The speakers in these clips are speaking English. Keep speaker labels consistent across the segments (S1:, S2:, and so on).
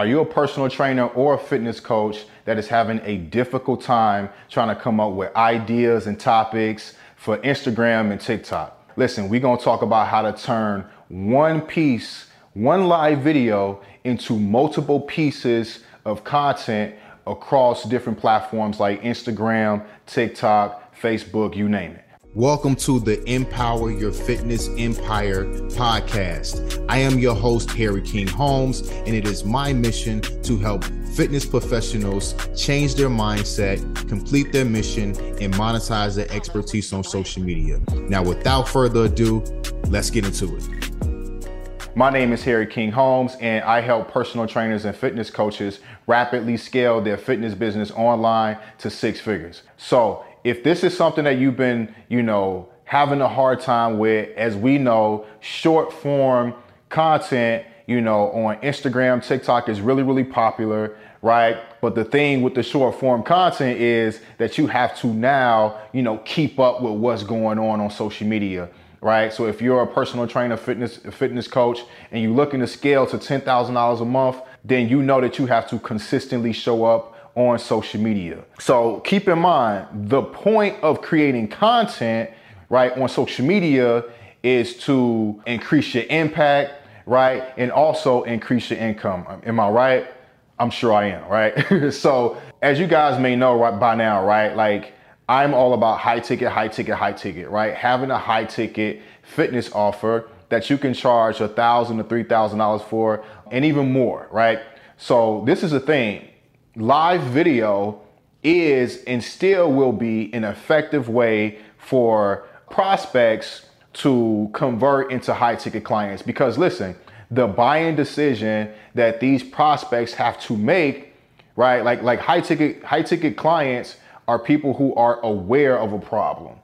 S1: Are you a personal trainer or a fitness coach that is having a difficult time trying to come up with ideas and topics for Instagram and TikTok? Listen, we're gonna talk about how to turn one piece, one live video into multiple pieces of content across different platforms like Instagram, TikTok, Facebook, you name it.
S2: Welcome to the Empower Your Fitness Empire podcast. I am your host, Harry King Holmes, and it is my mission to help fitness professionals change their mindset, complete their mission, and monetize their expertise on social media. Now, without further ado, let's get into it.
S1: My name is Harry King Holmes, and I help personal trainers and fitness coaches rapidly scale their fitness business online to six figures. So, if this is something that you've been, you know, having a hard time with, as we know, short form content, you know, on Instagram, TikTok is really, really popular, right? But the thing with the short form content is that you have to now, you know, keep up with what's going on on social media right? So if you're a personal trainer, fitness fitness coach, and you're looking to scale to ten thousand dollars a month, then you know that you have to consistently show up on social media. So keep in mind, the point of creating content, right, on social media is to increase your impact, right, and also increase your income. Um, am I right? I'm sure I am, right? so as you guys may know right by now, right, like I'm all about high ticket, high ticket, high ticket, right? Having a high ticket fitness offer that you can charge a thousand to three thousand dollars for, and even more, right? So this is the thing live video is and still will be an effective way for prospects to convert into high ticket clients. Because listen, the buying decision that these prospects have to make, right? Like like high ticket high ticket clients are people who are aware of a problem,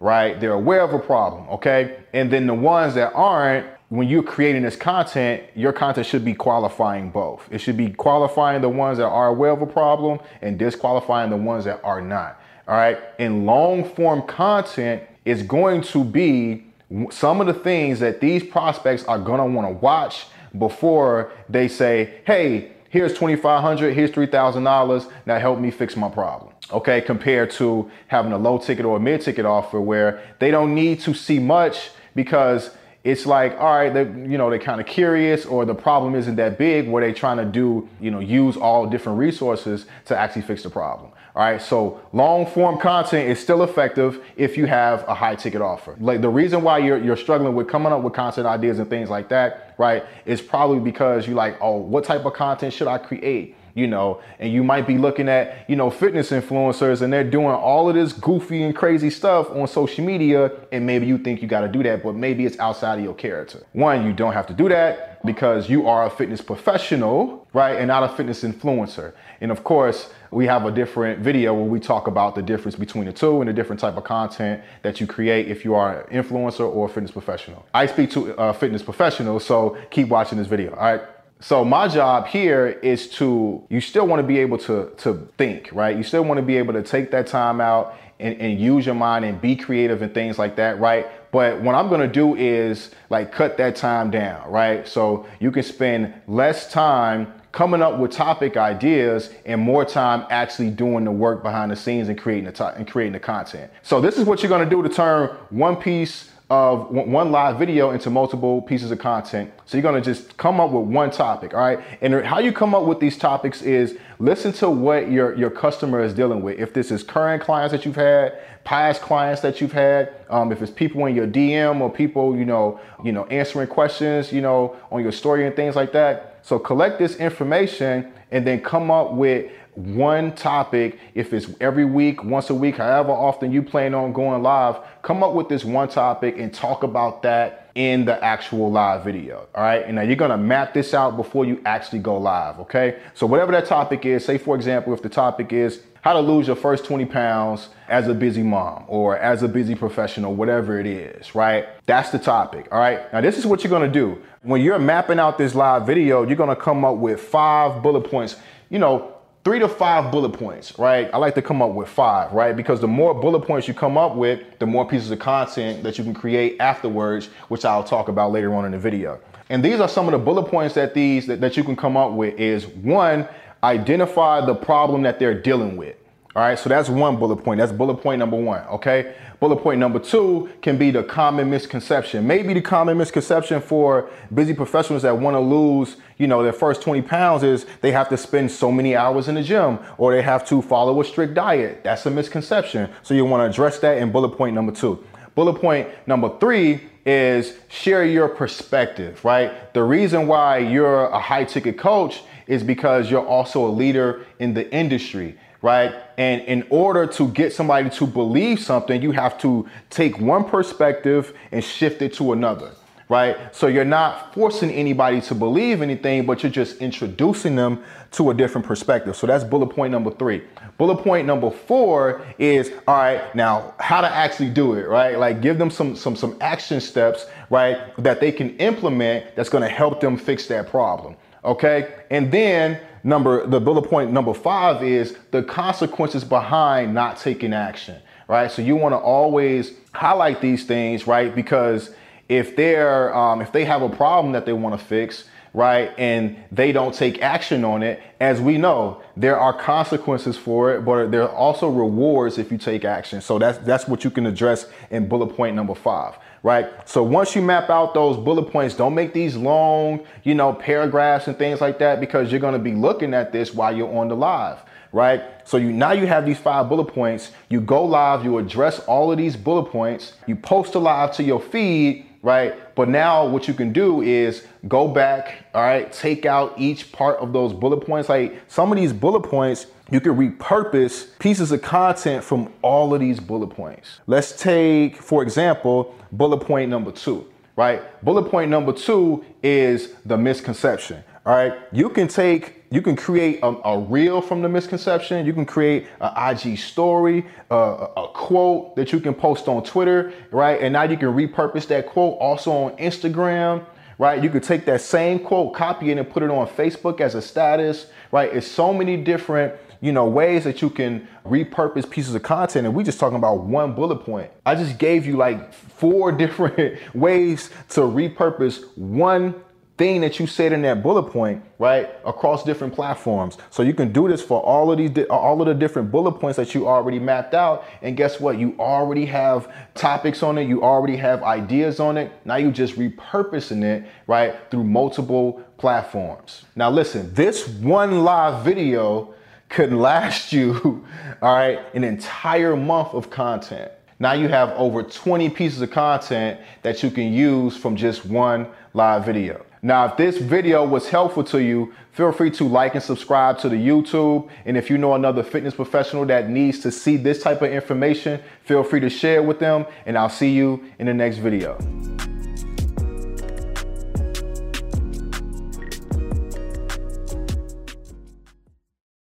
S1: right? They're aware of a problem, okay? And then the ones that aren't when you're creating this content, your content should be qualifying both. It should be qualifying the ones that are aware of a problem and disqualifying the ones that are not. All right. And long form content is going to be some of the things that these prospects are going to want to watch before they say, hey, here's 2500 here's $3,000. Now help me fix my problem. Okay. Compared to having a low ticket or a mid ticket offer where they don't need to see much because it's like, all right, they, you know, they're kind of curious or the problem isn't that big where they're trying to do, you know, use all different resources to actually fix the problem. All right, so long form content is still effective if you have a high ticket offer. Like the reason why you're, you're struggling with coming up with content ideas and things like that, right, is probably because you're like, oh, what type of content should I create? You know, and you might be looking at, you know, fitness influencers and they're doing all of this goofy and crazy stuff on social media. And maybe you think you got to do that, but maybe it's outside of your character. One, you don't have to do that because you are a fitness professional, right? And not a fitness influencer. And of course, we have a different video where we talk about the difference between the two and the different type of content that you create if you are an influencer or a fitness professional. I speak to uh, fitness professionals, so keep watching this video, all right? So my job here is to you still want to be able to to think, right? You still want to be able to take that time out and, and use your mind and be creative and things like that, right? But what I'm gonna do is like cut that time down, right? So you can spend less time coming up with topic ideas and more time actually doing the work behind the scenes and creating the to- and creating the content. So this is what you're gonna do to turn one piece of one live video into multiple pieces of content. So you're gonna just come up with one topic, all right? And how you come up with these topics is listen to what your, your customer is dealing with. If this is current clients that you've had, past clients that you've had, um, if it's people in your DM or people, you know, you know, answering questions, you know, on your story and things like that. So collect this information and then come up with one topic, if it's every week, once a week, however often you plan on going live, come up with this one topic and talk about that in the actual live video. All right. And now you're going to map this out before you actually go live. Okay. So whatever that topic is, say for example, if the topic is how to lose your first 20 pounds as a busy mom or as a busy professional, whatever it is, right? That's the topic. All right. Now, this is what you're going to do. When you're mapping out this live video, you're going to come up with five bullet points. You know, three to five bullet points, right? I like to come up with five, right? Because the more bullet points you come up with, the more pieces of content that you can create afterwards, which I'll talk about later on in the video. And these are some of the bullet points that these that, that you can come up with is one, identify the problem that they're dealing with. All right, so that's one bullet point. That's bullet point number one. Okay. Bullet point number two can be the common misconception. Maybe the common misconception for busy professionals that want to lose, you know, their first 20 pounds is they have to spend so many hours in the gym or they have to follow a strict diet. That's a misconception. So you want to address that in bullet point number two. Bullet point number three is share your perspective, right? The reason why you're a high ticket coach is because you're also a leader in the industry right? And in order to get somebody to believe something, you have to take one perspective and shift it to another, right? So you're not forcing anybody to believe anything, but you're just introducing them to a different perspective. So that's bullet point number three. Bullet point number four is all right, now how to actually do it, right? Like give them some some some action steps, right, that they can implement that's gonna help them fix that problem. Okay. And then number the bullet point number five is the consequences behind not taking action right? So you want to always highlight these things right? Because if they're um, if they have a problem that they want to fix right and they don't take action on it as we know there are consequences for it but there are also rewards if you take action. So that's that's what you can address in bullet point number five right? So once you map out those bullet points, don't make these long, you know, paragraphs and things like that because you're going to be looking at this while you're on the live, right? So you now you have these five bullet points. You go live, you address all of these bullet points, you post a live to your feed, right? But now what you can do is go back, all right, take out each part of those bullet points. Like some of these bullet points, you can repurpose pieces of content from all of these bullet points. Let's take, for example, bullet point number two, right? Bullet point number two is the misconception. All right, you can take, you can create a, a reel from the misconception. You can create an IG story, uh, a quote that you can post on Twitter, right? And now you can repurpose that quote also on Instagram, right? You could take that same quote, copy it, and put it on Facebook as a status, right? It's so many different you know, ways that you can repurpose pieces of content. And we just talking about one bullet point. I just gave you like four different ways to repurpose one thing that you said in that bullet point, right, across different platforms. So you can do this for all of these, all of the different bullet points that you already mapped out. And guess what? You already have topics on it. You already have ideas on it. Now you just repurposing it, right, through multiple platforms. Now listen, this one live video could last you, all right, an entire month of content. Now you have over 20 pieces of content that you can use from just one live video. Now, if this video was helpful to you, feel free to like and subscribe to the YouTube. And if you know another fitness professional that needs to see this type of information, feel free to share with them. And I'll see you in the next video.